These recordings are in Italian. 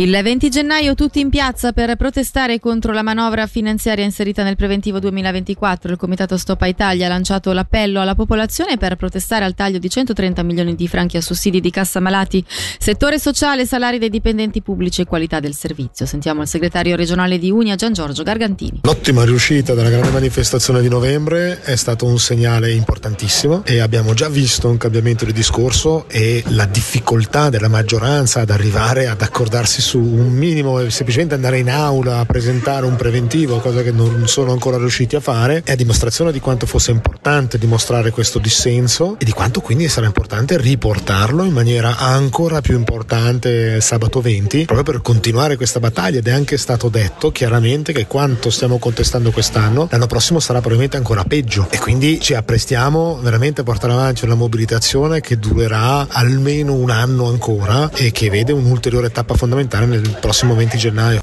Il 20 gennaio tutti in piazza per protestare contro la manovra finanziaria inserita nel preventivo 2024. Il Comitato Stoppa Italia ha lanciato l'appello alla popolazione per protestare al taglio di 130 milioni di franchi a sussidi di cassa malati, settore sociale, salari dei dipendenti pubblici e qualità del servizio. Sentiamo il segretario regionale di Unia Gian Giorgio Gargantini. L'ottima riuscita della grande manifestazione di novembre è stato un segnale importantissimo e abbiamo già visto un cambiamento di discorso e la difficoltà della maggioranza ad arrivare ad accordarsi su un minimo e semplicemente andare in aula a presentare un preventivo, cosa che non sono ancora riusciti a fare, è a dimostrazione di quanto fosse importante dimostrare questo dissenso e di quanto quindi sarà importante riportarlo in maniera ancora più importante sabato 20, proprio per continuare questa battaglia. Ed è anche stato detto chiaramente che quanto stiamo contestando quest'anno, l'anno prossimo sarà probabilmente ancora peggio. E quindi ci apprestiamo veramente a portare avanti una mobilitazione che durerà almeno un anno ancora e che vede un'ulteriore tappa fondamentale nel prossimo 20 gennaio.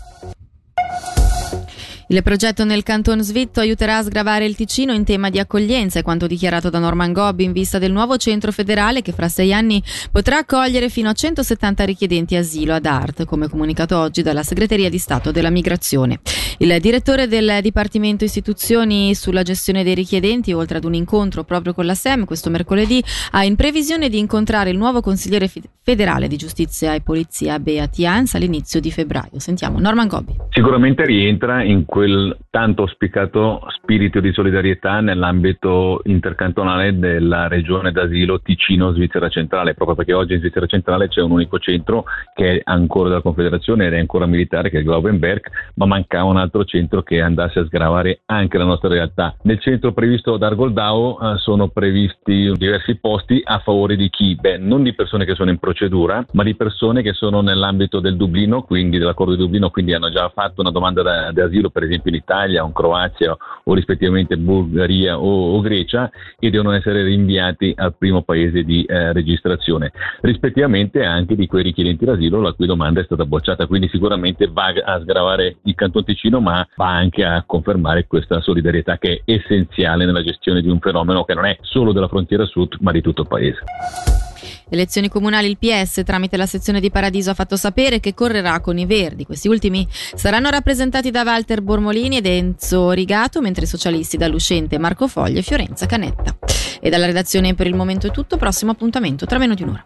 Il progetto nel Canton Svitto aiuterà a sgravare il Ticino in tema di accoglienza, è quanto dichiarato da Norman Gobbi in vista del nuovo centro federale che fra sei anni potrà accogliere fino a 170 richiedenti asilo ad Art, come comunicato oggi dalla Segreteria di Stato della Migrazione. Il direttore del Dipartimento Istituzioni sulla gestione dei richiedenti, oltre ad un incontro proprio con la SEM questo mercoledì, ha in previsione di incontrare il nuovo consigliere federale di giustizia e polizia Beat Jans all'inizio di febbraio. Sentiamo Norman Gobbi. Sicuramente rientra in quel tanto auspicato spirito di solidarietà nell'ambito intercantonale della regione d'asilo Ticino-Svizzera Centrale, proprio perché oggi in Svizzera Centrale c'è un unico centro che è ancora della Confederazione ed è ancora militare, che è il Glaubenberg, ma mancava un altro centro che andasse a sgravare anche la nostra realtà. Nel centro previsto da Argoldau eh, sono previsti diversi posti a favore di chi? Beh, non di persone che sono in procedura, ma di persone che sono nell'ambito del Dublino, quindi dell'accordo di Dublino, quindi hanno già fatto una domanda di asilo per esempio in Italia o in Croazia o rispettivamente Bulgaria o, o Grecia e devono essere rinviati al primo paese di eh, registrazione, rispettivamente anche di quei richiedenti d'asilo la cui domanda è stata bocciata, quindi sicuramente va a sgravare il Canton Ticino ma va anche a confermare questa solidarietà che è essenziale nella gestione di un fenomeno che non è solo della frontiera sud ma di tutto il paese. Elezioni comunali il PS tramite la sezione di Paradiso ha fatto sapere che correrà con i Verdi. Questi ultimi saranno rappresentati da Walter Bormolini ed Enzo Rigato, mentre i socialisti dall'uscente Marco Foglia e Fiorenza Canetta. E dalla redazione per il momento è tutto, prossimo appuntamento tra meno di un'ora.